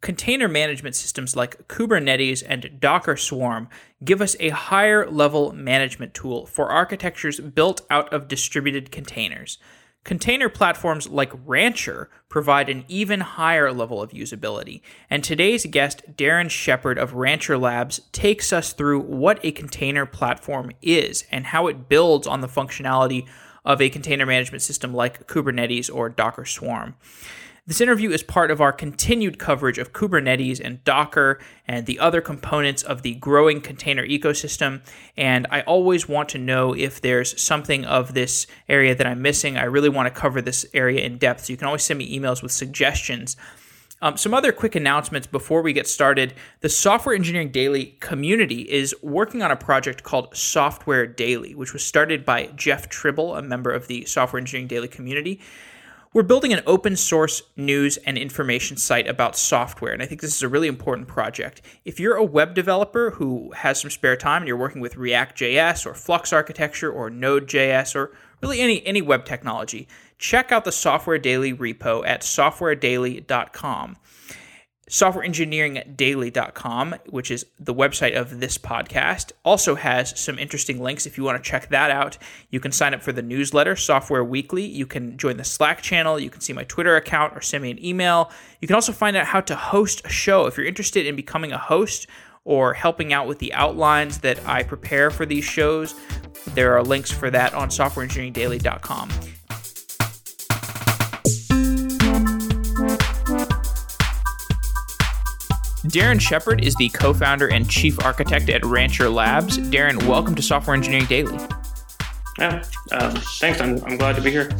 Container management systems like Kubernetes and Docker Swarm give us a higher level management tool for architectures built out of distributed containers. Container platforms like Rancher provide an even higher level of usability, and today's guest, Darren Shepherd of Rancher Labs, takes us through what a container platform is and how it builds on the functionality of a container management system like Kubernetes or Docker Swarm. This interview is part of our continued coverage of Kubernetes and Docker and the other components of the growing container ecosystem. And I always want to know if there's something of this area that I'm missing. I really want to cover this area in depth. So you can always send me emails with suggestions. Um, some other quick announcements before we get started. The Software Engineering Daily community is working on a project called Software Daily, which was started by Jeff Tribble, a member of the Software Engineering Daily community. We're building an open source news and information site about software, and I think this is a really important project. If you're a web developer who has some spare time and you're working with React.js or Flux architecture or Node.js or really any, any web technology, check out the Software Daily repo at softwaredaily.com softwareengineeringdaily.com, which is the website of this podcast, also has some interesting links if you want to check that out. You can sign up for the newsletter, Software Weekly. You can join the Slack channel. You can see my Twitter account or send me an email. You can also find out how to host a show. If you're interested in becoming a host or helping out with the outlines that I prepare for these shows, there are links for that on softwareengineeringdaily.com. Darren Shepherd is the co founder and chief architect at Rancher Labs. Darren, welcome to Software Engineering Daily. Yeah, uh, thanks. I'm, I'm glad to be here.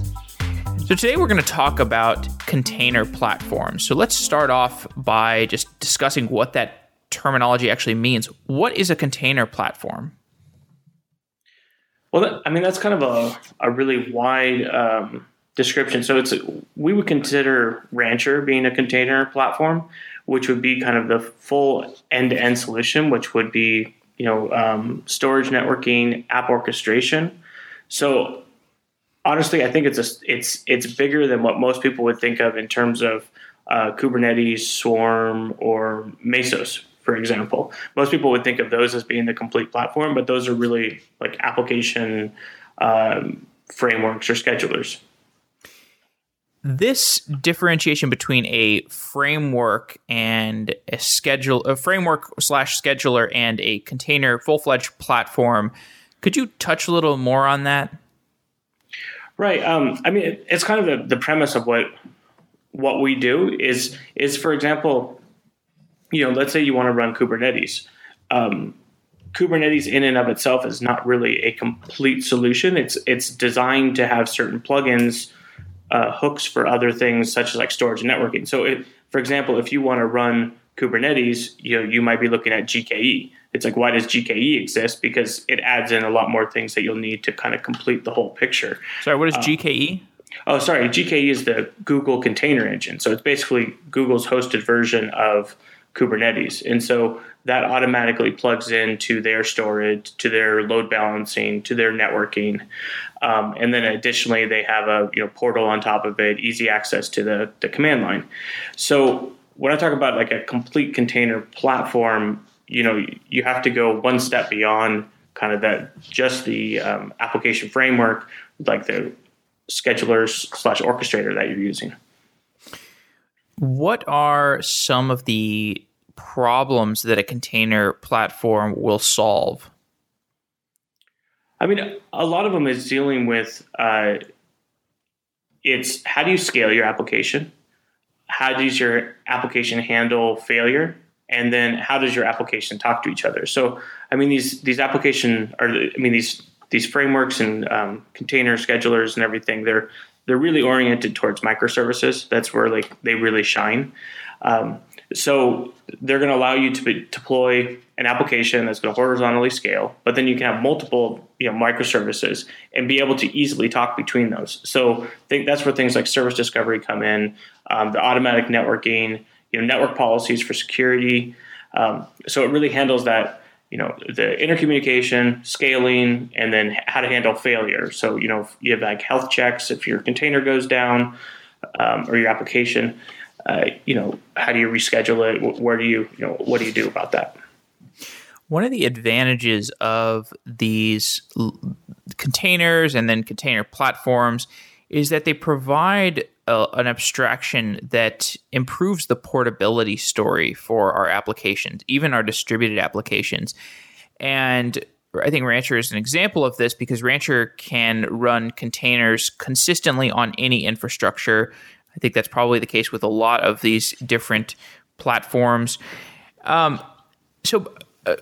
So, today we're going to talk about container platforms. So, let's start off by just discussing what that terminology actually means. What is a container platform? Well, that, I mean, that's kind of a, a really wide um, description. So, it's we would consider Rancher being a container platform which would be kind of the full end-to-end solution, which would be you know um, storage, networking, app orchestration. So honestly, I think it's a, it's it's bigger than what most people would think of in terms of uh, Kubernetes, Swarm, or Mesos, for example. Most people would think of those as being the complete platform, but those are really like application um, frameworks or schedulers this differentiation between a framework and a schedule a framework slash scheduler and a container full-fledged platform could you touch a little more on that? Right um, i mean it's kind of the, the premise of what what we do is is for example you know let's say you want to run kubernetes. Um, kubernetes in and of itself is not really a complete solution. It's it's designed to have certain plugins uh, hooks for other things such as like storage and networking. So, it, for example, if you want to run Kubernetes, you know, you might be looking at GKE. It's like, why does GKE exist? Because it adds in a lot more things that you'll need to kind of complete the whole picture. Sorry, what is uh, GKE? Oh, sorry. GKE is the Google Container Engine. So it's basically Google's hosted version of Kubernetes. And so that automatically plugs into their storage, to their load balancing, to their networking. Um, and then additionally, they have a you know portal on top of it, easy access to the, the command line. So when I talk about like a complete container platform, you know, you have to go one step beyond kind of that just the um, application framework, like the schedulers slash orchestrator that you're using. What are some of the problems that a container platform will solve? I mean, a lot of them is dealing with uh, it's how do you scale your application? How does your application handle failure? And then how does your application talk to each other? So, I mean, these these application are I mean these these frameworks and um, container schedulers and everything. They're they're really oriented towards microservices. That's where like they really shine. Um, so they're going to allow you to deploy an application that's going to horizontally scale, but then you can have multiple you know, microservices and be able to easily talk between those. So I think that's where things like service discovery come in, um, the automatic networking, you know, network policies for security. Um, so it really handles that, you know, the intercommunication, scaling, and then how to handle failure. So you know, you have like health checks if your container goes down um, or your application uh, you know, how do you reschedule it? Where do you, you know, what do you do about that? One of the advantages of these l- containers and then container platforms is that they provide a, an abstraction that improves the portability story for our applications, even our distributed applications. And I think Rancher is an example of this because Rancher can run containers consistently on any infrastructure. I think that's probably the case with a lot of these different platforms. Um, so, uh,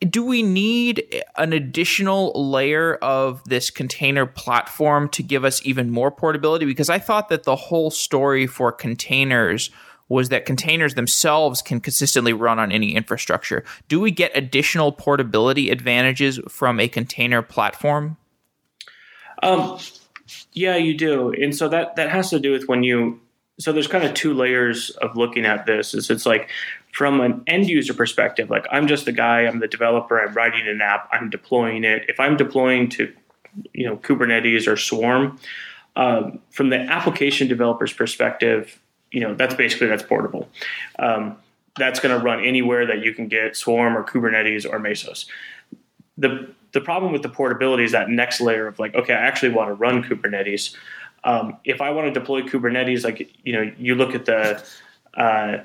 do we need an additional layer of this container platform to give us even more portability? Because I thought that the whole story for containers was that containers themselves can consistently run on any infrastructure. Do we get additional portability advantages from a container platform? Um, yeah, you do, and so that that has to do with when you. So there's kind of two layers of looking at this. Is it's like from an end user perspective, like I'm just the guy, I'm the developer, I'm writing an app, I'm deploying it. If I'm deploying to, you know, Kubernetes or Swarm, um, from the application developer's perspective, you know that's basically that's portable. Um, that's going to run anywhere that you can get Swarm or Kubernetes or Mesos. The the problem with the portability is that next layer of like, okay, I actually want to run Kubernetes. Um, if I want to deploy Kubernetes, like you know, you look at the uh,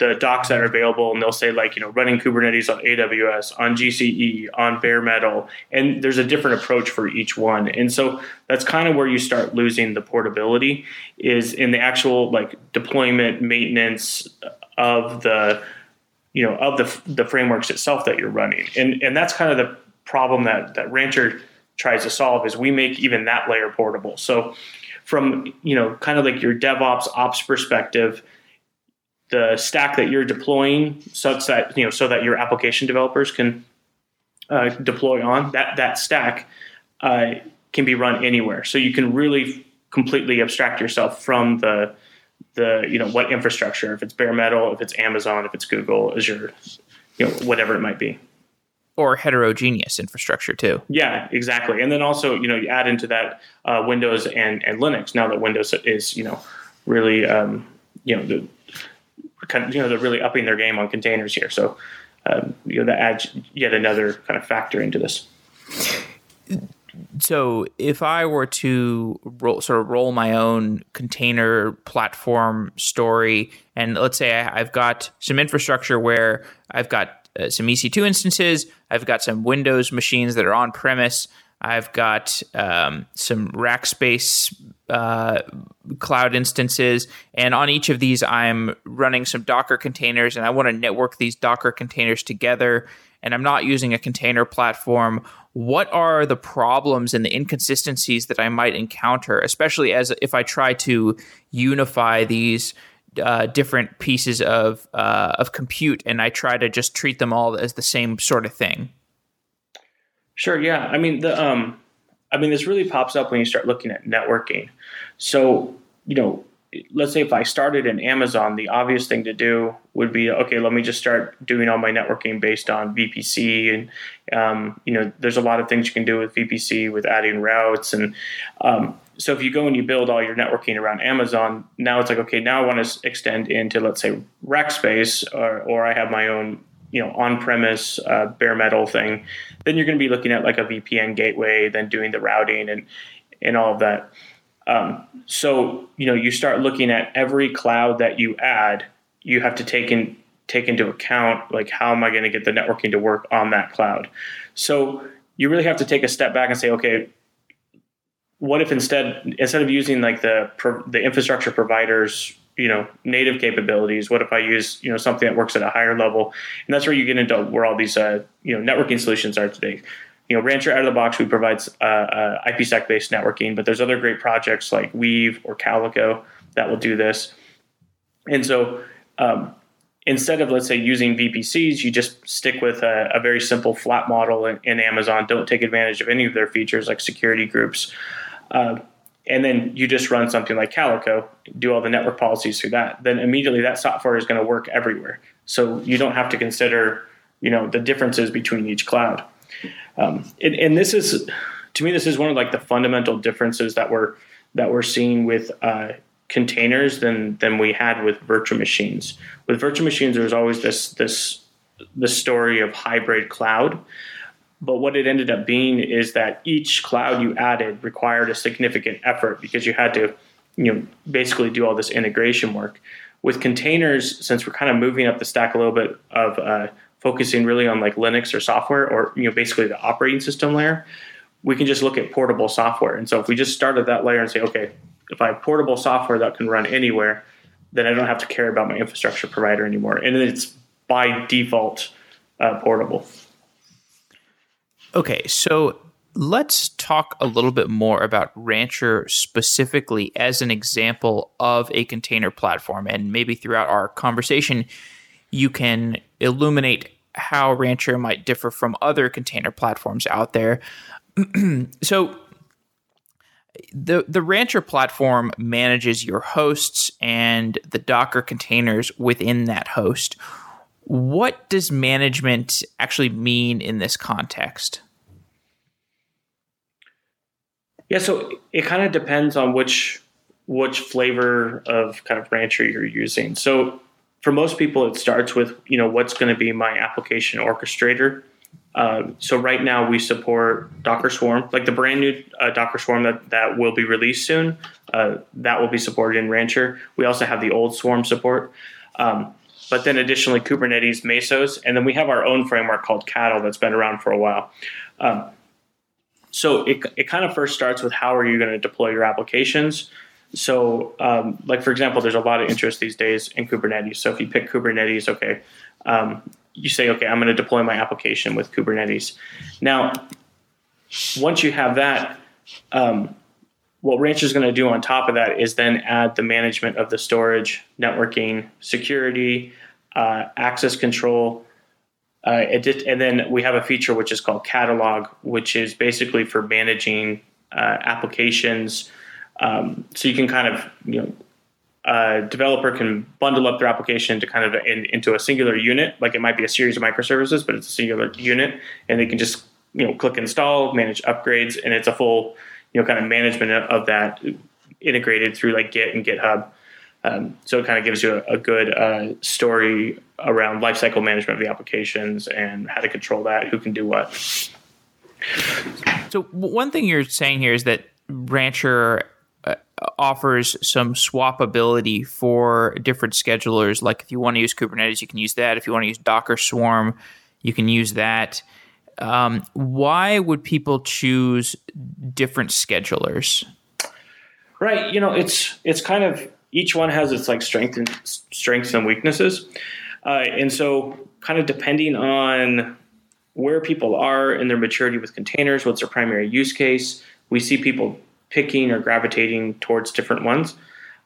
the docs that are available and they'll say like you know running kubernetes on aws on gce on bare metal and there's a different approach for each one and so that's kind of where you start losing the portability is in the actual like deployment maintenance of the you know of the the frameworks itself that you're running. And and that's kind of the problem that that rancher tries to solve is we make even that layer portable. So from you know kind of like your devops ops perspective the stack that you're deploying such that you know so that your application developers can uh, deploy on that that stack uh, can be run anywhere. So you can really completely abstract yourself from the the you know what infrastructure if it's bare metal if it's amazon if it's google azure you know whatever it might be or heterogeneous infrastructure too yeah exactly and then also you know you add into that uh, windows and and linux now that windows is you know really um, you know the you know they're really upping their game on containers here. So um, you know that adds yet another kind of factor into this. So if I were to roll, sort of roll my own container platform story, and let's say I, have got some infrastructure where I've got uh, some EC2 instances, I've got some Windows machines that are on premise, I've got um, some Rackspace uh, cloud instances, and on each of these, I'm running some Docker containers, and I want to network these Docker containers together. And I'm not using a container platform. What are the problems and the inconsistencies that I might encounter, especially as if I try to unify these uh, different pieces of uh, of compute, and I try to just treat them all as the same sort of thing? Sure. Yeah. I mean, the um, I mean, this really pops up when you start looking at networking. So, you know, let's say if I started in Amazon, the obvious thing to do would be okay. Let me just start doing all my networking based on VPC, and um, you know, there's a lot of things you can do with VPC with adding routes, and um, so if you go and you build all your networking around Amazon, now it's like okay, now I want to extend into let's say Rackspace, or or I have my own you know on-premise uh, bare metal thing, then you're going to be looking at like a VPN gateway, then doing the routing and and all of that. Um, so you know you start looking at every cloud that you add, you have to take in take into account like how am I going to get the networking to work on that cloud. So you really have to take a step back and say, okay, what if instead instead of using like the the infrastructure providers you know native capabilities what if i use you know something that works at a higher level and that's where you get into where all these uh, you know networking solutions are today you know rancher out of the box we provide uh, uh, ipsec based networking but there's other great projects like weave or calico that will do this and so um, instead of let's say using vpcs you just stick with a, a very simple flat model in, in, amazon don't take advantage of any of their features like security groups uh, and then you just run something like Calico, do all the network policies through that, then immediately that software is going to work everywhere. So you don't have to consider, you know, the differences between each cloud. Um, and, and, this is, to me, this is one of like the fundamental differences that we're that we're seeing with uh, containers than than we had with virtual machines. With virtual machines, there was always this this the story of hybrid cloud. But what it ended up being is that each cloud you added required a significant effort because you had to, you know, basically do all this integration work. With containers, since we're kind of moving up the stack a little bit of uh, focusing really on like Linux or software or you know basically the operating system layer, we can just look at portable software. And so if we just start at that layer and say, okay, if I have portable software that can run anywhere, then I don't have to care about my infrastructure provider anymore. And it's by default uh, portable. Okay, so let's talk a little bit more about Rancher specifically as an example of a container platform. And maybe throughout our conversation, you can illuminate how Rancher might differ from other container platforms out there. so, the the Rancher platform manages your hosts and the Docker containers within that host. What does management actually mean in this context? Yeah, so it kind of depends on which which flavor of kind of rancher you're using. So for most people, it starts with you know what's going to be my application orchestrator. Um, so right now we support Docker Swarm, like the brand new uh, Docker Swarm that, that will be released soon. Uh, that will be supported in Rancher. We also have the old Swarm support. Um, but then additionally Kubernetes, Mesos, and then we have our own framework called Cattle that's been around for a while. Um, so it, it kind of first starts with how are you going to deploy your applications. So, um, like for example, there's a lot of interest these days in Kubernetes. So if you pick Kubernetes, okay, um, you say, okay, I'm going to deploy my application with Kubernetes. Now, once you have that, um, what Rancher is going to do on top of that is then add the management of the storage, networking, security, uh, access control. Uh, and then we have a feature which is called Catalog, which is basically for managing uh, applications. Um, so you can kind of, you know, a developer can bundle up their application to kind of in, into a singular unit. Like it might be a series of microservices, but it's a singular unit, and they can just you know click install, manage upgrades, and it's a full you know kind of management of that integrated through like Git and GitHub. Um, so it kind of gives you a, a good uh, story around lifecycle management of the applications and how to control that, who can do what. So one thing you're saying here is that Rancher uh, offers some swappability for different schedulers. Like if you want to use Kubernetes, you can use that. If you want to use Docker Swarm, you can use that. Um, why would people choose different schedulers? Right. You know, it's it's kind of each one has its like strength and strengths and weaknesses, uh, and so kind of depending on where people are in their maturity with containers, what's their primary use case, we see people picking or gravitating towards different ones.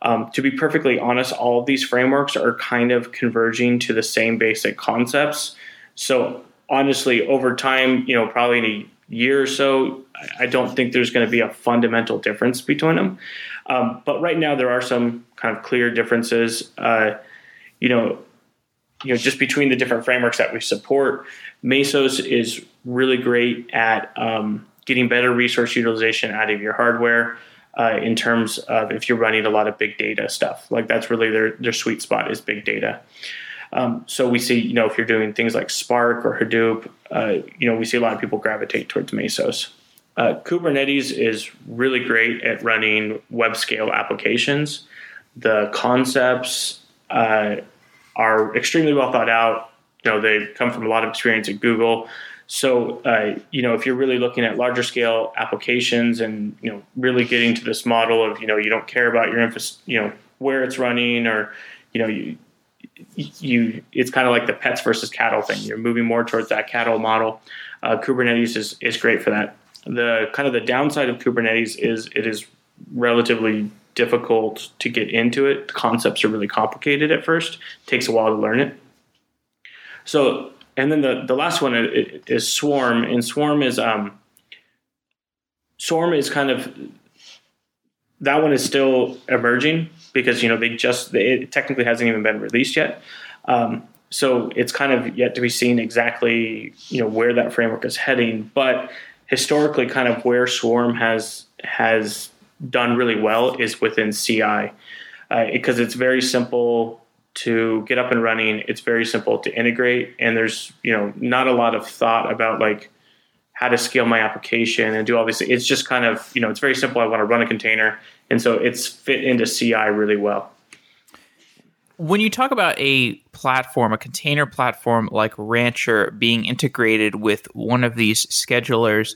Um, to be perfectly honest, all of these frameworks are kind of converging to the same basic concepts. So honestly, over time, you know, probably in a year or so, I don't think there's going to be a fundamental difference between them. Um, but right now, there are some kind of clear differences. Uh, you know, you know, just between the different frameworks that we support, Mesos is really great at um, getting better resource utilization out of your hardware uh, in terms of if you're running a lot of big data stuff. Like that's really their, their sweet spot is big data. Um, so we see, you know, if you're doing things like Spark or Hadoop, uh, you know, we see a lot of people gravitate towards Mesos. Uh, Kubernetes is really great at running web scale applications. The concepts uh, are extremely well thought out. You know, they come from a lot of experience at Google. So, uh, you know, if you're really looking at larger scale applications and, you know, really getting to this model of, you know, you don't care about your emphasis, you know, where it's running or, you know, you, you, it's kind of like the pets versus cattle thing. You're moving more towards that cattle model. Uh, Kubernetes is, is great for that. The kind of the downside of Kubernetes is it is relatively difficult to get into it. The concepts are really complicated at first. It takes a while to learn it. So and then the, the last one is Swarm, and Swarm is um, Swarm is kind of that one is still emerging because you know they just it technically hasn't even been released yet. Um, so it's kind of yet to be seen exactly you know where that framework is heading. But historically, kind of where Swarm has has done really well is within CI. because uh, it's very simple to get up and running. It's very simple to integrate, and there's you know not a lot of thought about like how to scale my application and do all these. It's just kind of you know it's very simple. I want to run a container, and so it's fit into CI really well. When you talk about a platform, a container platform like Rancher being integrated with one of these schedulers,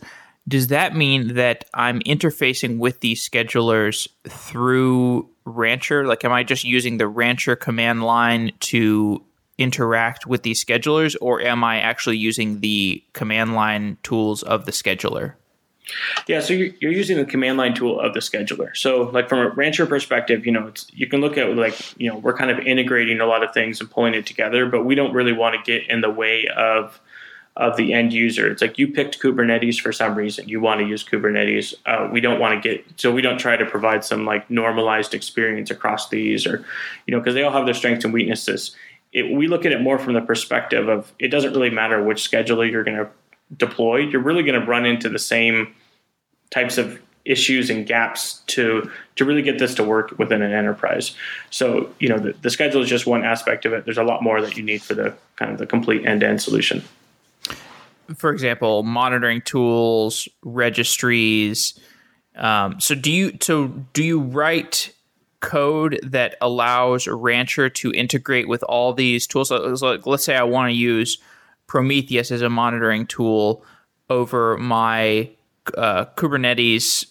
does that mean that I'm interfacing with these schedulers through Rancher? Like, am I just using the Rancher command line to interact with these schedulers, or am I actually using the command line tools of the scheduler? Yeah, so you're, using the command line tool of the scheduler. So, like from a rancher perspective, you know, it's you can look at like you know we're kind of integrating a lot of things and pulling it together, but we don't really want to get in the way of of the end user. It's like you picked Kubernetes for some reason. You want to use Kubernetes. Uh, we don't want to get so we don't try to provide some like normalized experience across these, or you know, because they all have their strengths and weaknesses. It, we look at it more from the perspective of it doesn't really matter which scheduler you're going to deploy. You're really going to run into the same types of issues and gaps to to really get this to work within an enterprise. So you know the, the schedule is just one aspect of it. There's a lot more that you need for the kind of the complete end to end solution for example, monitoring tools, registries. Um, so do you so do you write code that allows Rancher to integrate with all these tools? So, let's say I want to use Prometheus as a monitoring tool over my uh, Kubernetes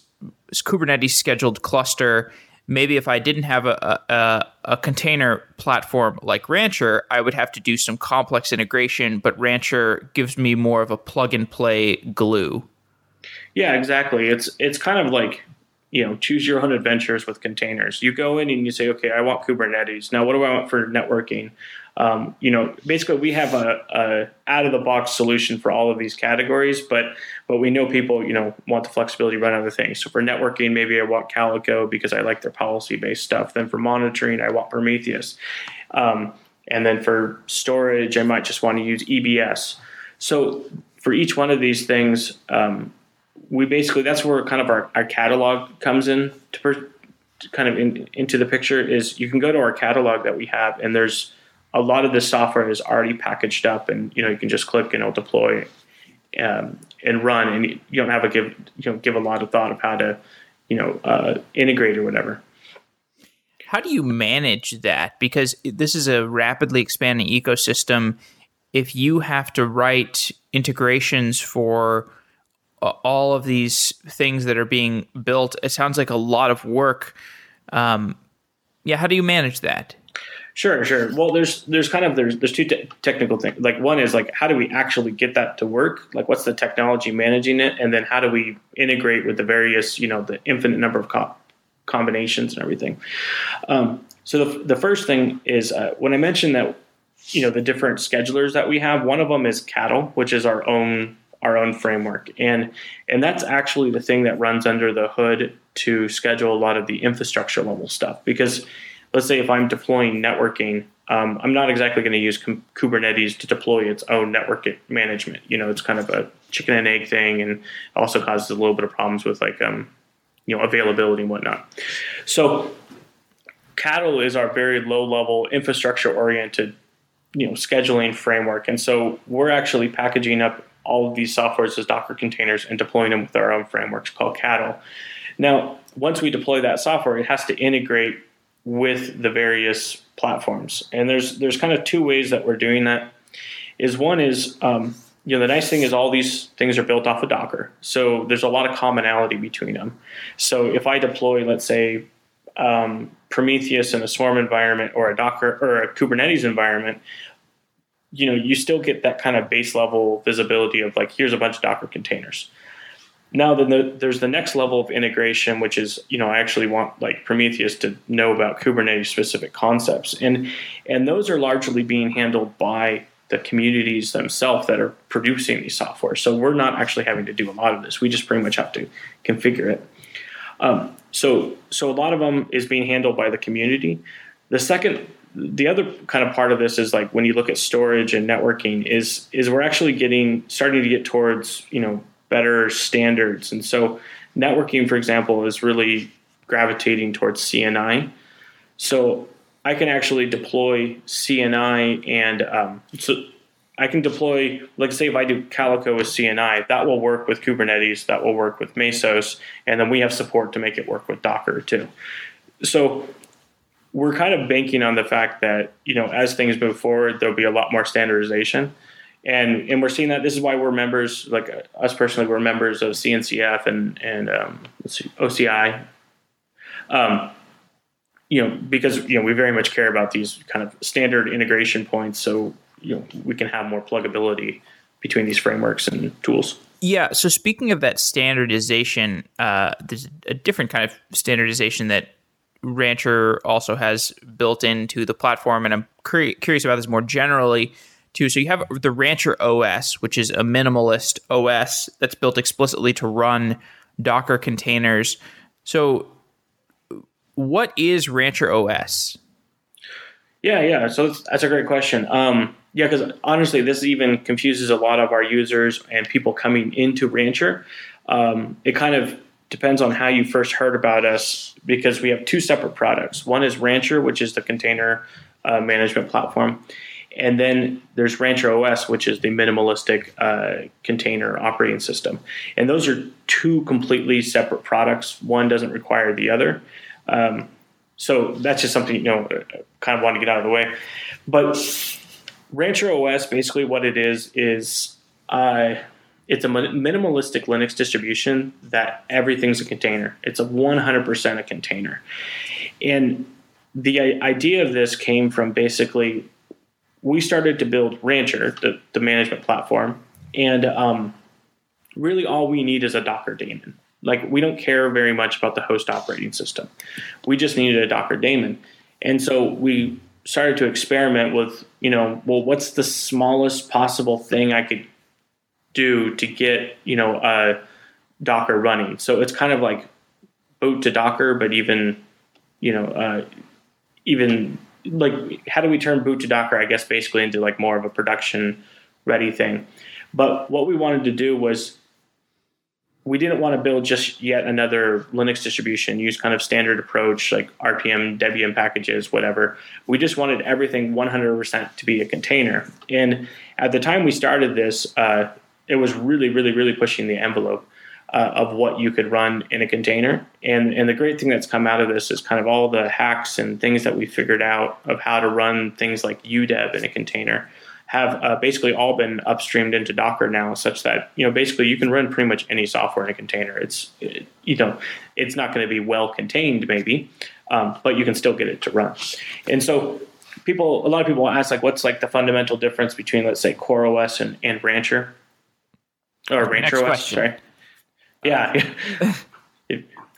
Kubernetes scheduled cluster maybe if I didn't have a, a, a, container platform like Rancher, I would have to do some complex integration, but Rancher gives me more of a plug and play glue. Yeah, exactly. It's it's kind of like you know choose your own adventures with containers. You go in and you say, okay, I want Kubernetes. Now, what do I want for networking? Um, you know, basically, we have a, a out of the box solution for all of these categories, but but we know people, you know, want the flexibility to run other things. So for networking, maybe I want Calico because I like their policy based stuff. Then for monitoring, I want Prometheus, um, and then for storage, I might just want to use EBS. So for each one of these things, um, we basically that's where kind of our, our catalog comes in to, per, to kind of in, into the picture. Is you can go to our catalog that we have, and there's a lot of the software is already packaged up, and you know you can just click and it'll deploy um, and run, and you don't have to give you know give a lot of thought of how to you know uh, integrate or whatever. How do you manage that? Because this is a rapidly expanding ecosystem. If you have to write integrations for uh, all of these things that are being built, it sounds like a lot of work. Um, yeah, how do you manage that? Sure, sure. Well, there's there's kind of there's there's two te- technical things. Like one is like how do we actually get that to work? Like what's the technology managing it, and then how do we integrate with the various you know the infinite number of co- combinations and everything. Um, so the the first thing is uh, when I mentioned that you know the different schedulers that we have. One of them is Cattle, which is our own our own framework, and and that's actually the thing that runs under the hood to schedule a lot of the infrastructure level stuff because let's say if I'm deploying networking, um, I'm not exactly going to use Kubernetes to deploy its own network management. You know, it's kind of a chicken and egg thing, and also causes a little bit of problems with like um, you know availability and whatnot. So, Cattle is our very low level infrastructure oriented you know scheduling framework, and so we're actually packaging up all of these softwares as Docker containers and deploying them with our own frameworks called Cattle. Now, once we deploy that software, it has to integrate with the various platforms. And there's there's kind of two ways that we're doing that. Is one is um, you know the nice thing is all these things are built off of Docker, so there's a lot of commonality between them. So if I deploy, let's say, um, Prometheus in a Swarm environment or a Docker or a Kubernetes environment, you know you still get that kind of base level visibility of like here's a bunch of Docker containers. Now then the, there's the next level of integration, which is you know I actually want like Prometheus to know about Kubernetes specific concepts, and and those are largely being handled by the communities themselves that are producing these software. So we're not actually having to do a lot of this. We just pretty much have to configure it. Um, so so a lot of them is being handled by the community. The second the other kind of part of this is like when you look at storage and networking is is we're actually getting starting to get towards you know better standards. And so networking, for example, is really gravitating towards CNI. So I can actually deploy CNI and um, so I can deploy, like say if I do Calico with CNI, that will work with Kubernetes, that will work with Mesos, and then we have support to make it work with Docker too. So we're kind of banking on the fact that you know as things move forward, there'll be a lot more standardization, and and we're seeing that. This is why we're members, like uh, us personally, we're members of CNCF and and um, OCI. Um, you know, because you know we very much care about these kind of standard integration points, so you know we can have more pluggability between these frameworks and tools. Yeah. So speaking of that standardization, uh, there's a different kind of standardization that Rancher also has built into the platform, and I'm curious about this more generally too. So you have the Rancher OS, which is a minimalist OS that's built explicitly to run Docker containers. So, what is Rancher OS? Yeah, yeah. So that's, that's a great question. Um, yeah, because honestly, this even confuses a lot of our users and people coming into Rancher. Um, it kind of depends on how you first heard about us because we have two separate products. One is Rancher, which is the container uh, management platform. And then there's Rancher OS, which is the minimalistic uh, container operating system. And those are two completely separate products. One doesn't require the other. Um, so that's just something, you know, kind of want to get out of the way. But Rancher OS, basically what it is, is uh, it's a minimalistic Linux distribution that everything's a container. It's a 100% a container. And the idea of this came from basically we started to build Rancher, the, the management platform, and um, really all we need is a Docker daemon. Like we don't care very much about the host operating system. We just needed a Docker daemon. And so we started to experiment with, you know, well, what's the smallest possible thing I could do to get you know uh, Docker running. So it's kind of like boot to Docker, but even you know uh, even like how do we turn boot to Docker? I guess basically into like more of a production ready thing. But what we wanted to do was we didn't want to build just yet another Linux distribution, use kind of standard approach like RPM, Debian packages, whatever. We just wanted everything 100% to be a container. And at the time we started this, uh, it was really, really, really pushing the envelope uh, of what you could run in a container. And and the great thing that's come out of this is kind of all the hacks and things that we figured out of how to run things like udev in a container have uh, basically all been upstreamed into Docker now, such that you know basically you can run pretty much any software in a container. It's it, you know it's not going to be well contained maybe, um, but you can still get it to run. And so people, a lot of people ask like, what's like the fundamental difference between let's say CoreOS and, and Rancher? or Rancher OS. Sorry. Yeah.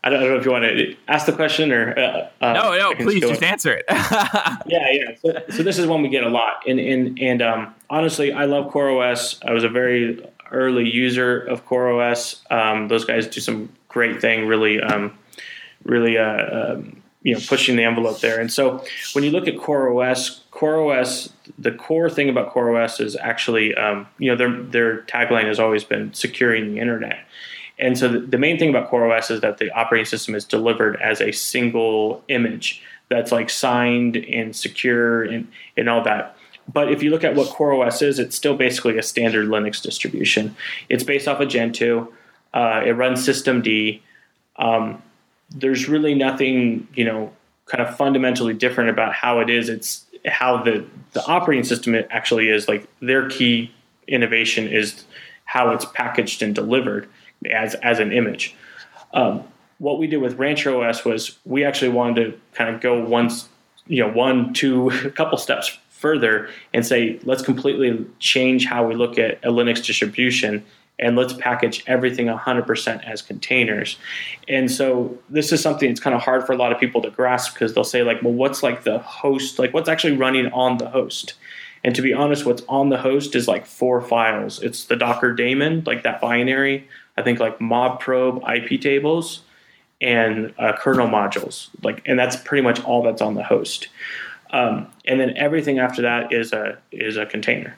I don't, know if you want to ask the question or. Uh, uh no, no, please just answer it. yeah, yeah. So, so, this is one we get a lot, and and and um, honestly, I love CoreOS. I was a very early user of CoreOS. Um, those guys do some great thing, really, um, really, uh, um, you know, pushing the envelope there. And so when you look at CoreOS, CoreOS, the core thing about CoreOS is actually, um, you know, their their tagline has always been securing the internet. And so the, the main thing about CoreOS is that the operating system is delivered as a single image that's like signed and secure and, and all that. But if you look at what CoreOS is, it's still basically a standard Linux distribution. It's based off of Gentoo. Uh, it runs systemd. Um, there's really nothing, you know, kind of fundamentally different about how it is. It's how the the operating system actually is like their key innovation is how it's packaged and delivered as as an image. Um, what we did with Rancher OS was we actually wanted to kind of go once, you know, one, two, a couple steps further and say let's completely change how we look at a Linux distribution and let's package everything 100% as containers. And so this is something that's kind of hard for a lot of people to grasp because they'll say like, well, what's like the host? Like what's actually running on the host? And to be honest, what's on the host is like four files. It's the Docker daemon, like that binary. I think like modprobe IP tables and uh, kernel modules. Like, and that's pretty much all that's on the host. Um, and then everything after that is a is a container.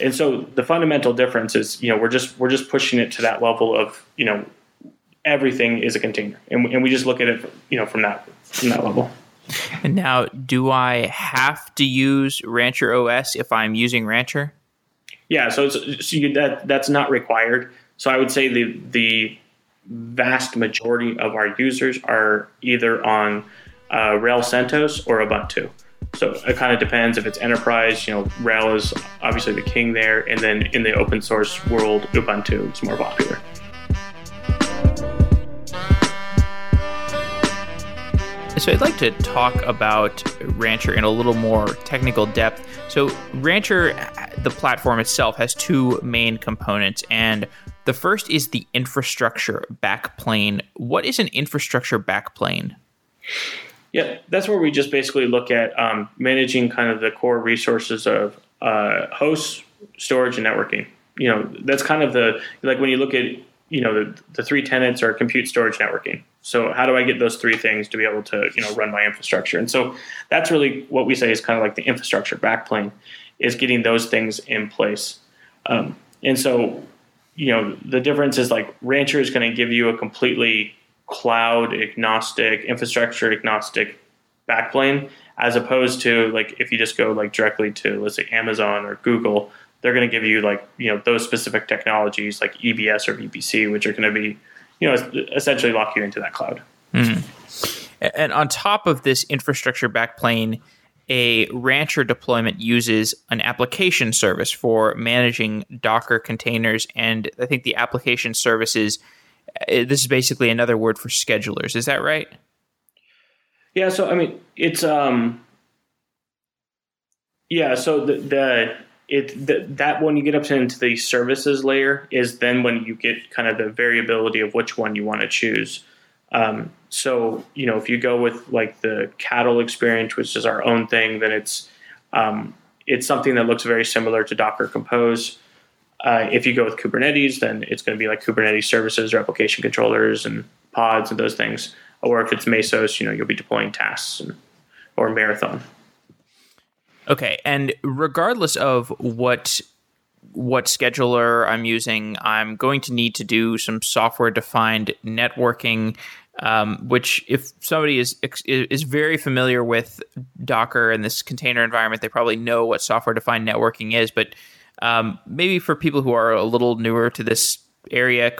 And so the fundamental difference is, you know, we're just we're just pushing it to that level of, you know, everything is a container, and, and we just look at it, you know, from that from that level. And now, do I have to use Rancher OS if I'm using Rancher? Yeah, so, so you, that that's not required. So I would say the the vast majority of our users are either on uh, RHEL CentOS or Ubuntu. So it kind of depends if it's enterprise. You know, RHEL is obviously the king there, and then in the open source world, Ubuntu is more popular. So I'd like to talk about Rancher in a little more technical depth. So Rancher, the platform itself, has two main components, and the first is the infrastructure backplane. What is an infrastructure backplane? Yeah, that's where we just basically look at um, managing kind of the core resources of uh, hosts, storage, and networking. You know, that's kind of the like when you look at you know the, the three tenants are compute, storage, networking. So how do I get those three things to be able to you know run my infrastructure? And so that's really what we say is kind of like the infrastructure backplane is getting those things in place. Um, and so you know the difference is like Rancher is going to give you a completely cloud agnostic, infrastructure agnostic backplane, as opposed to like if you just go like directly to let's say Amazon or Google, they're going to give you like you know those specific technologies like EBS or VPC, which are going to be you know essentially lock you into that cloud. Mm-hmm. And on top of this infrastructure backplane, a rancher deployment uses an application service for managing Docker containers, and I think the application services uh, this is basically another word for schedulers. Is that right? Yeah. So I mean, it's um, yeah. So the the it the, that when you get up into the services layer is then when you get kind of the variability of which one you want to choose. Um, so you know, if you go with like the cattle experience, which is our own thing, then it's um, it's something that looks very similar to Docker Compose. Uh, if you go with Kubernetes, then it's going to be like Kubernetes services, replication controllers, and pods and those things. Or if it's Mesos, you know, you'll be deploying tasks and, or Marathon. Okay, and regardless of what what scheduler I'm using, I'm going to need to do some software defined networking. Um, which, if somebody is is very familiar with Docker and this container environment, they probably know what software defined networking is. But um, maybe for people who are a little newer to this area,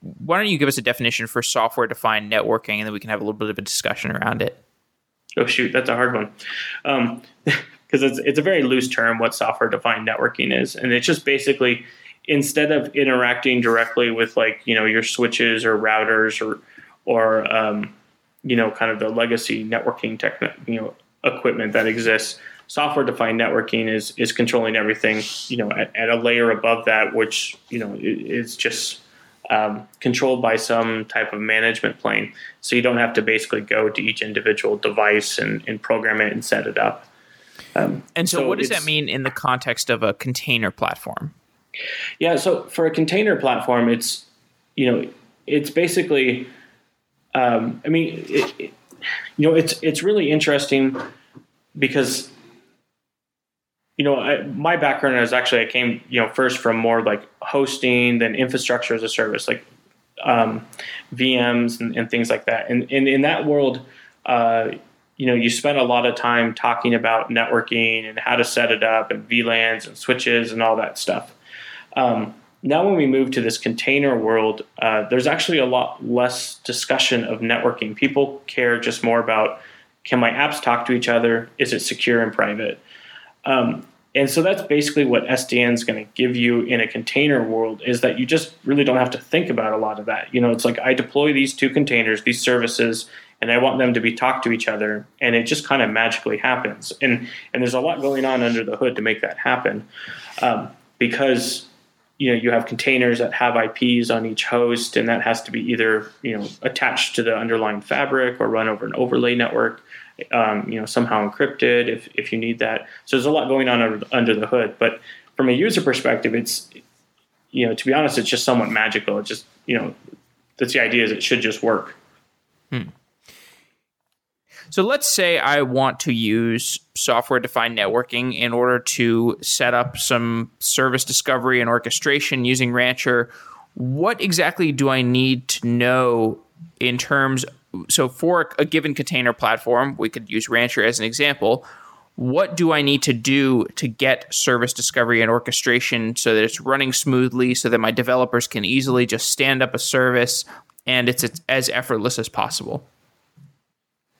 why don't you give us a definition for software defined networking and then we can have a little bit of a discussion around it? Oh, shoot, that's a hard one. Um, because it's, it's a very loose term what software defined networking is. And it's just basically instead of interacting directly with like, you know, your switches or routers or, or, um, you know, kind of the legacy networking tech, you know, equipment that exists. Software defined networking is is controlling everything you know at, at, a layer above that which you know is just um, controlled by some type of management plane. So you don't have to basically go to each individual device and, and program it and set it up. Um, and so, so what does that mean in the context of a container platform? Yeah so for a container platform it's you know it's basically um, i mean it, it, you know it's it's really interesting because you know, I, my background is actually I came, you know, first from more like hosting, than infrastructure as a service, like um, VMs and, and, things like that. And, and in that world, uh, you know, you spend a lot of time talking about networking and how to set it up and VLANs and switches and all that stuff. Um, now, when we move to this container world, uh, there's actually a lot less discussion of networking. People care just more about can my apps talk to each other? Is it secure and private? Um, and so that's basically what SDN is going to give you in a container world is that you just really don't have to think about a lot of that. You know, it's like I deploy these two containers, these services, and I want them to be talk to each other, and it just kind of magically happens. And and there's a lot going on under the hood to make that happen, um, because you know you have containers that have IPs on each host, and that has to be either you know attached to the underlying fabric or run over an overlay network um, you know, somehow encrypted if, if you need that. So there's a lot going on under, under the hood. But from a user perspective, it's, you know, to be honest, it's just somewhat magical. It just, you know, that's the idea is it should just work. Hmm. So let's say I want to use software defined networking in order to set up some service discovery and orchestration using Rancher. What exactly do I need to know in terms so for a given container platform, we could use Rancher as an example. What do I need to do to get service discovery and orchestration so that it's running smoothly, so that my developers can easily just stand up a service and it's as effortless as possible?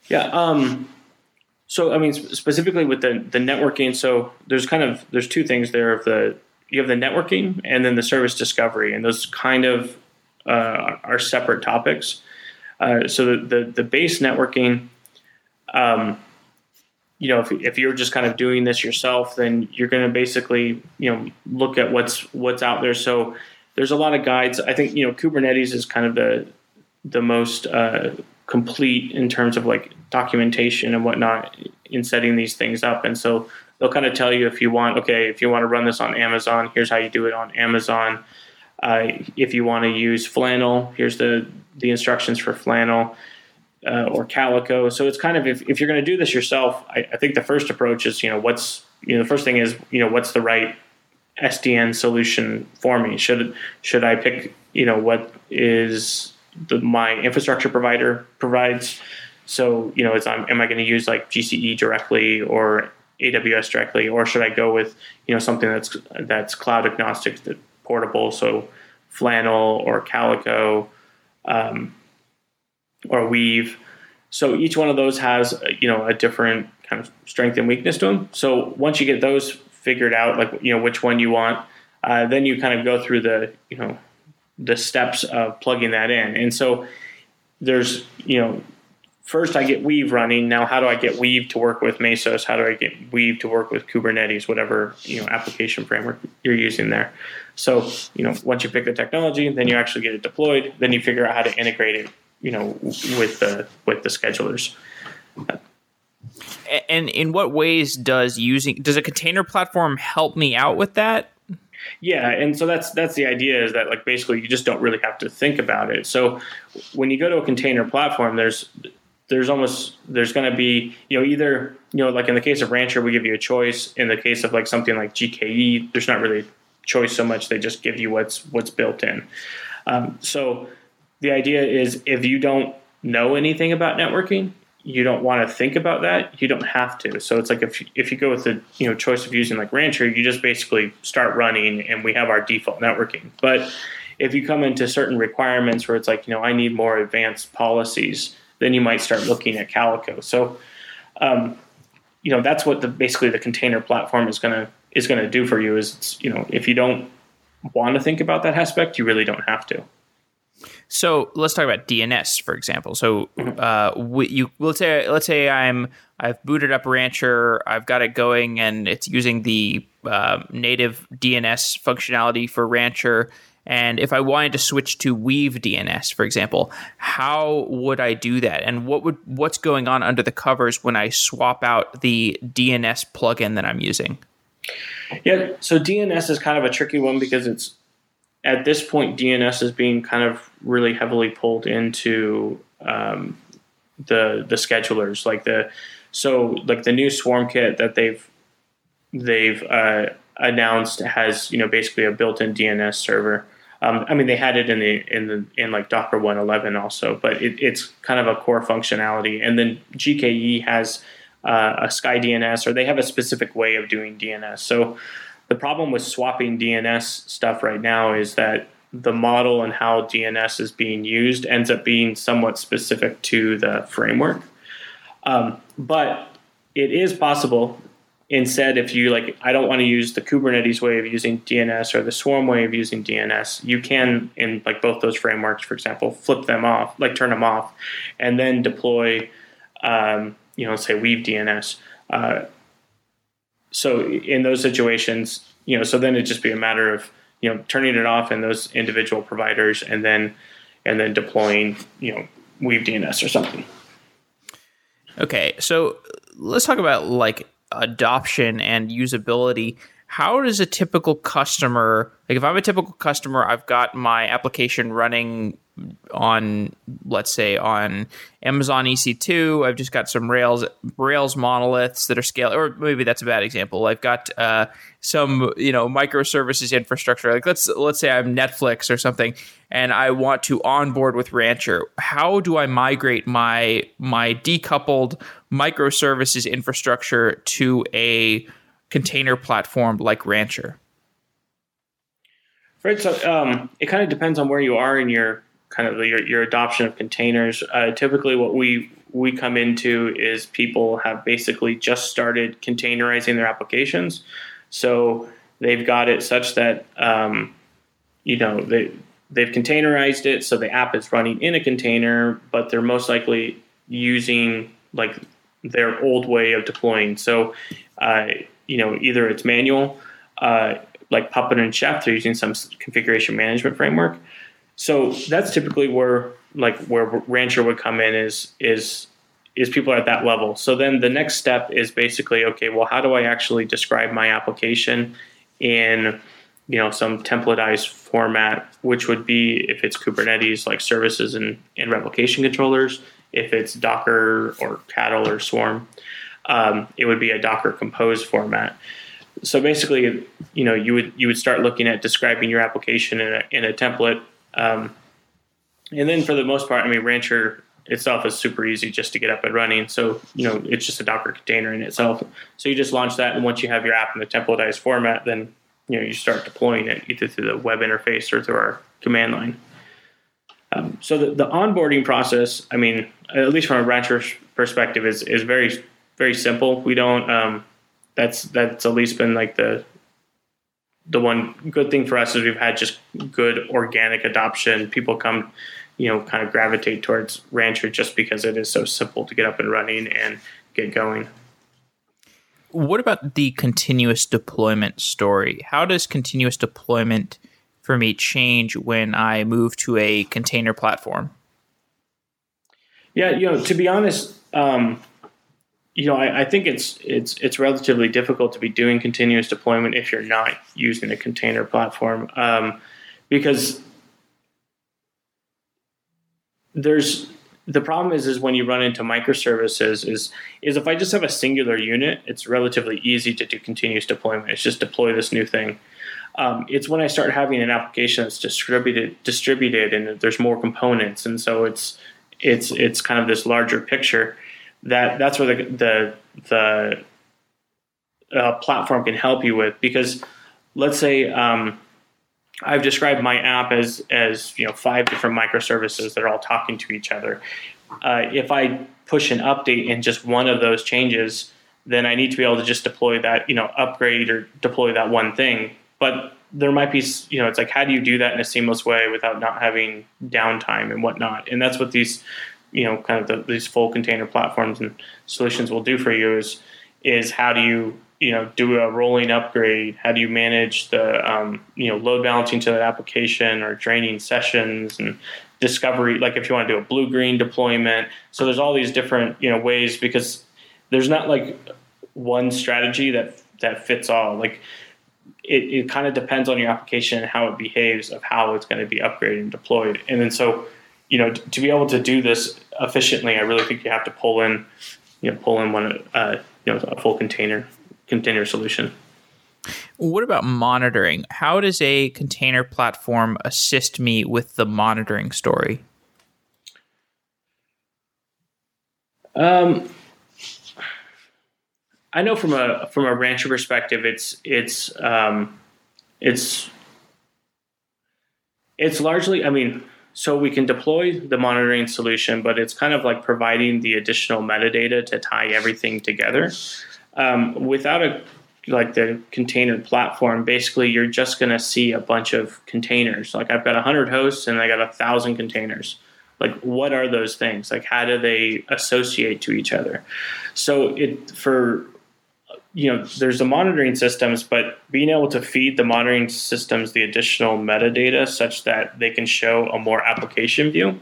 Yeah. Um, so I mean, specifically with the the networking, so there's kind of there's two things there of the you have the networking and then the service discovery, and those kind of uh, are separate topics. Uh, so the, the, the base networking, um, you know, if, if you're just kind of doing this yourself, then you're going to basically you know look at what's what's out there. So there's a lot of guides. I think you know Kubernetes is kind of the the most uh, complete in terms of like documentation and whatnot in setting these things up. And so they'll kind of tell you if you want, okay, if you want to run this on Amazon, here's how you do it on Amazon. Uh, if you want to use Flannel, here's the the instructions for Flannel uh, or Calico. So it's kind of if, if you're going to do this yourself, I, I, think the first approach is you know what's you know the first thing is you know what's the right SDN solution for me. Should should I pick you know what is the, my infrastructure provider provides? So you know, it's am I going to use like GCE directly or AWS directly, or should I go with you know something that's that's cloud agnostic, that portable, so Flannel or Calico um, or Weave. So each one of those has you know a different kind of strength and weakness to them. So once you get those figured out, like you know which one you want, uh, then you kind of go through the you know the steps of plugging that in. And so there's you know first I get Weave running. Now, how do I get Weave to work with Mesos? How do I get Weave to work with Kubernetes, whatever you know application framework you're using there? So, you know, once you pick the technology, then you actually get it deployed. Then you figure out how to integrate it, you know, with the with the schedulers. And in what ways does using does a container platform help me out with that? Yeah, and so that's that's the idea is that like basically you just don't really have to think about it. So when you go to a container platform, there's there's almost there's going to be you know either you know like in the case of Rancher we give you a choice. In the case of like something like GKE, there's not really choice so much. They just give you what's what's built in. Um, so the idea is if you don't know anything about networking, you don't want to think about that. You don't have to. So it's like if if you go with the you know choice of using like Rancher, you just basically start running, and we have our default networking. But if you come into certain requirements where it's like you know I need more advanced policies then you might start looking at Calico. So, um, you know, that's what the basically the container platform is gonna is gonna do for you. Is you know, if you don't want to think about that aspect, you really don't have to. So let's talk about DNS, for example. So mm-hmm. uh, we, you let's say let's say I'm I've booted up Rancher, I've got it going, and it's using the uh, native DNS functionality for Rancher. And if I wanted to switch to Weave DNS, for example, how would I do that? And what would what's going on under the covers when I swap out the DNS plugin that I'm using? Yeah, so DNS is kind of a tricky one because it's at this point DNS is being kind of really heavily pulled into um, the the schedulers, like the so like the new SwarmKit that they've they've uh, announced has you know basically a built-in DNS server. Um, I mean, they had it in the in the in like Docker 111 also, but it, it's kind of a core functionality. And then GKE has uh, a Sky DNS, or they have a specific way of doing DNS. So the problem with swapping DNS stuff right now is that the model and how DNS is being used ends up being somewhat specific to the framework. Um, but it is possible Instead, if you like, I don't want to use the Kubernetes way of using DNS or the Swarm way of using DNS, you can, in like both those frameworks, for example, flip them off, like turn them off, and then deploy, um, you know, say Weave DNS. Uh, so in those situations, you know, so then it'd just be a matter of you know turning it off in those individual providers, and then and then deploying, you know, Weave DNS or something. Okay, so let's talk about like adoption and usability how does a typical customer like if i'm a typical customer i've got my application running on let's say on Amazon EC2. I've just got some Rails Rails monoliths that are scaled, or maybe that's a bad example. I've got uh, some you know microservices infrastructure. Like let's let's say I'm Netflix or something, and I want to onboard with Rancher. How do I migrate my my decoupled microservices infrastructure to a container platform like Rancher? Right. So um, it kind of depends on where you are in your kind of your, your adoption of containers. Uh, typically, what we we come into is people have basically just started containerizing their applications, so they've got it such that um, you know they they've containerized it, so the app is running in a container, but they're most likely using like their old way of deploying. So, uh, you know, either it's manual, uh, like Puppet and Chef, they're using some configuration management framework. So that's typically where like where Rancher would come in is is is people are at that level. So then the next step is basically okay, well, how do I actually describe my application in you know some templatized format, which would be if it's Kubernetes like services and, and replication controllers, if it's Docker or Cattle or Swarm, um, it would be a Docker Compose format so basically, you know, you would you would start looking at describing your application in a, in a template, um, and then for the most part, I mean, Rancher itself is super easy just to get up and running. So you know, it's just a Docker container in itself. So you just launch that, and once you have your app in the templatized format, then you know you start deploying it either through the web interface or through our command line. Um, so the, the onboarding process, I mean, at least from a Rancher perspective, is is very very simple. We don't um, that's that's at least been like the the one good thing for us is we've had just good organic adoption. People come, you know, kind of gravitate towards Rancher just because it is so simple to get up and running and get going. What about the continuous deployment story? How does continuous deployment for me change when I move to a container platform? Yeah, you know, to be honest, um, you know, I, I, think it's it's it's relatively difficult to be doing continuous deployment if you're not using a container platform, um, because there's the problem is is when you run into microservices is is if I just have a singular unit, it's relatively easy to do continuous deployment. It's just deploy this new thing. Um, it's when I start having an application that's distributed distributed and there's more components, and so it's it's it's kind of this larger picture that that's where the the the uh, platform can help you with because let's say um, I've described my app as as you know five different microservices that are all talking to each other. Uh, if I push an update in just one of those changes, then I need to be able to just deploy that you know upgrade or deploy that one thing. But there might be you know it's like how do you do that in a seamless way without not having downtime and whatnot? And that's what these you know kind of the, these full container platforms and solutions will do for you is is how do you you know do a rolling upgrade? How do you manage the um, you know load balancing to that application or draining sessions and discovery? Like if you want to do a blue green deployment. So there's all these different you know ways because there's not like one strategy that that fits all. Like it, it kind of depends on your application and how it behaves of how it's going to be upgraded and deployed. And then so you know, to be able to do this efficiently, I really think you have to pull in, you know, pull in one, uh, you know, a full container container solution. What about monitoring? How does a container platform assist me with the monitoring story? Um, I know from a from a rancher perspective, it's it's um, it's it's largely. I mean, so we can deploy the monitoring solution, but it's kind of like providing the additional metadata to tie everything together. Um, without a like the container platform, basically you're just going to see a bunch of containers. Like I've got 100 hosts and I got a thousand containers. Like what are those things? Like how do they associate to each other? So it for you know, there's the monitoring systems, but being able to feed the monitoring systems the additional metadata such that they can show a more application view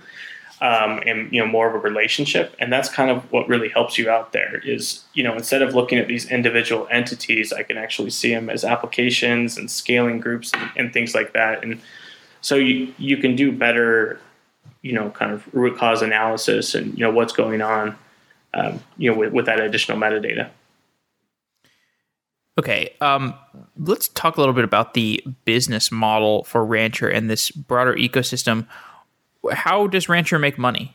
um, and you know more of a relationship, and that's kind of what really helps you out there. Is you know instead of looking at these individual entities, I can actually see them as applications and scaling groups and, and things like that, and so you you can do better you know kind of root cause analysis and you know what's going on um, you know with, with that additional metadata. Okay, um, let's talk a little bit about the business model for Rancher and this broader ecosystem. How does Rancher make money?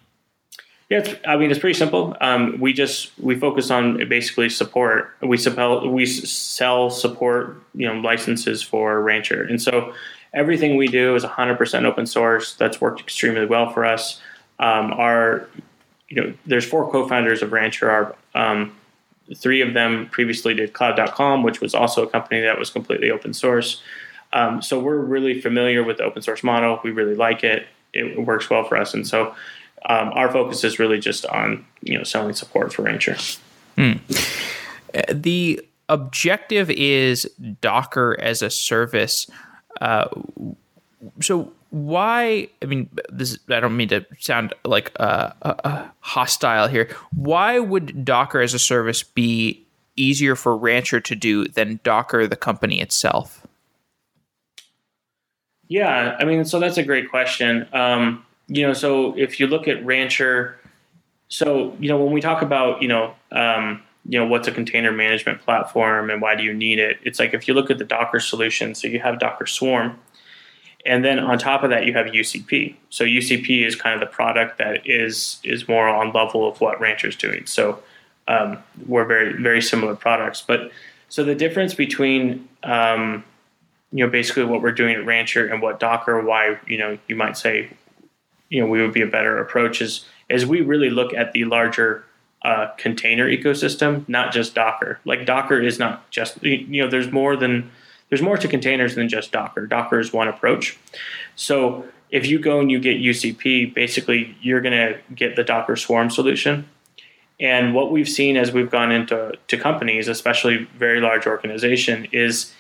Yeah, I mean it's pretty simple. Um, we just we focus on basically support. We sell we sell support you know licenses for Rancher, and so everything we do is 100% open source. That's worked extremely well for us. Um, our you know there's four co-founders of Rancher. Our um, Three of them previously did Cloud.com, which was also a company that was completely open source. Um, so we're really familiar with the open source model. We really like it. It works well for us, and so um, our focus is really just on you know selling support for Rancher. Hmm. The objective is Docker as a service. Uh, so why i mean this i don't mean to sound like uh, uh, hostile here. Why would docker as a service be easier for rancher to do than docker the company itself? Yeah i mean so that's a great question. Um, you know so if you look at rancher so you know when we talk about you know um, you know what's a container management platform and why do you need it it's like if you look at the docker solution so you have docker swarm and then on top of that, you have UCP. So UCP is kind of the product that is is more on level of what Rancher's doing. So um, we're very very similar products. But so the difference between um, you know basically what we're doing at Rancher and what Docker, why you know you might say you know we would be a better approach is is we really look at the larger uh, container ecosystem, not just Docker. Like Docker is not just you know there's more than there's more to containers than just Docker. Docker is one approach. So if you go and you get UCP, basically you're going to get the Docker Swarm solution. And what we've seen as we've gone into to companies, especially very large organization, is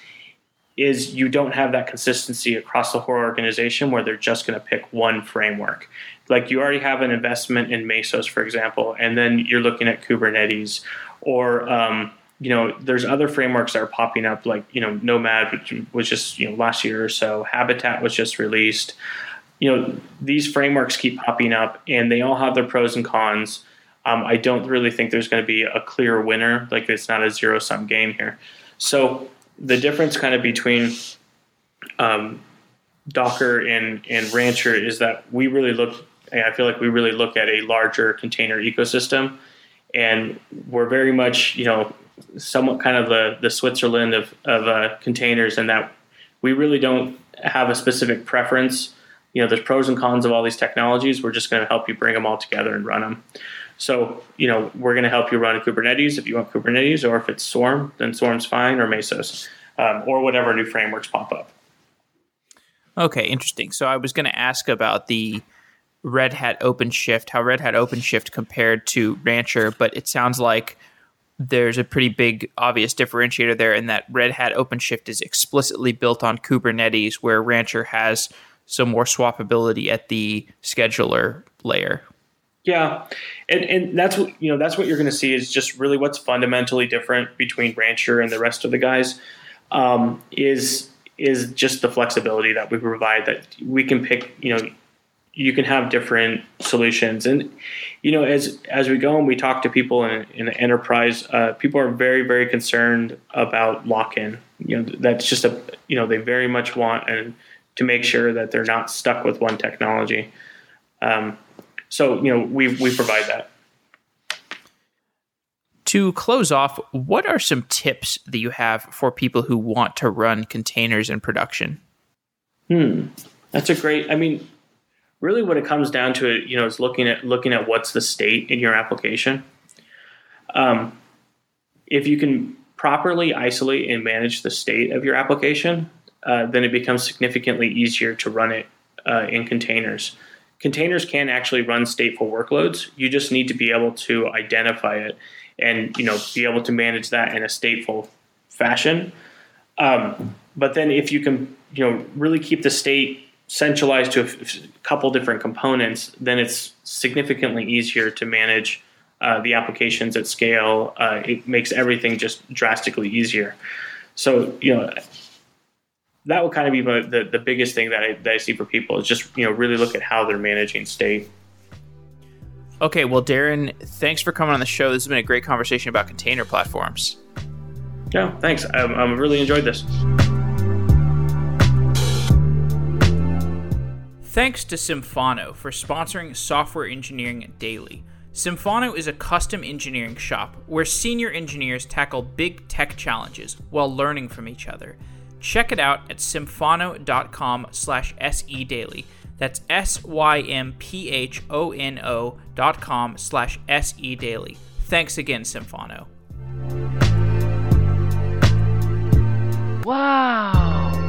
is you don't have that consistency across the whole organization where they're just going to pick one framework. Like you already have an investment in Mesos, for example, and then you're looking at Kubernetes or um, you know, there's other frameworks that are popping up, like you know, Nomad, which was just you know last year or so. Habitat was just released. You know, these frameworks keep popping up, and they all have their pros and cons. Um, I don't really think there's going to be a clear winner. Like it's not a zero sum game here. So the difference kind of between um, Docker and and Rancher is that we really look. I feel like we really look at a larger container ecosystem, and we're very much you know somewhat kind of the, the Switzerland of, of uh, containers and that we really don't have a specific preference. You know, there's pros and cons of all these technologies. We're just going to help you bring them all together and run them. So, you know, we're going to help you run Kubernetes if you want Kubernetes, or if it's Swarm, then Swarm's fine, or Mesos, um, or whatever new frameworks pop up. Okay, interesting. So I was going to ask about the Red Hat OpenShift, how Red Hat OpenShift compared to Rancher, but it sounds like there's a pretty big obvious differentiator there in that Red Hat OpenShift is explicitly built on Kubernetes, where Rancher has some more swappability at the scheduler layer. Yeah, and and that's what you know that's what you're going to see is just really what's fundamentally different between Rancher and the rest of the guys um, is is just the flexibility that we provide that we can pick you know you can have different solutions. And you know as as we go and we talk to people in, in the enterprise uh, people are very very concerned about lock-in. You know that's just a you know they very much want and to make sure that they're not stuck with one technology. Um, so you know we we provide that. To close off what are some tips that you have for people who want to run containers in production? Hmm. That's a great i mean really what it comes down to you know is looking at looking at what's the state in your application. Um, if you can properly isolate and manage the state of your application uh, then it becomes significantly easier to run it uh, in containers. Containers can actually run stateful workloads. You just need to be able to identify it and you know be able to manage that in a stateful fashion. Um, but then if you can you know really keep the state centralized to a couple different components, then it's significantly easier to manage uh, the applications at scale. Uh, it makes everything just drastically easier. So, you know, that would kind of be the, the biggest thing that I, that I see for people is just you know really look at how they're managing state. Okay, well, Darren, thanks for coming on the show. This has been a great conversation about container platforms. Yeah, thanks. I, I really enjoyed this. Thanks to Symphono for sponsoring Software Engineering Daily. Symphono is a custom engineering shop where senior engineers tackle big tech challenges while learning from each other. Check it out at symphono.com slash sedaily. That's S-Y-M-P-H-O-N-O dot com slash sedaily. Thanks again, Symphono. Wow.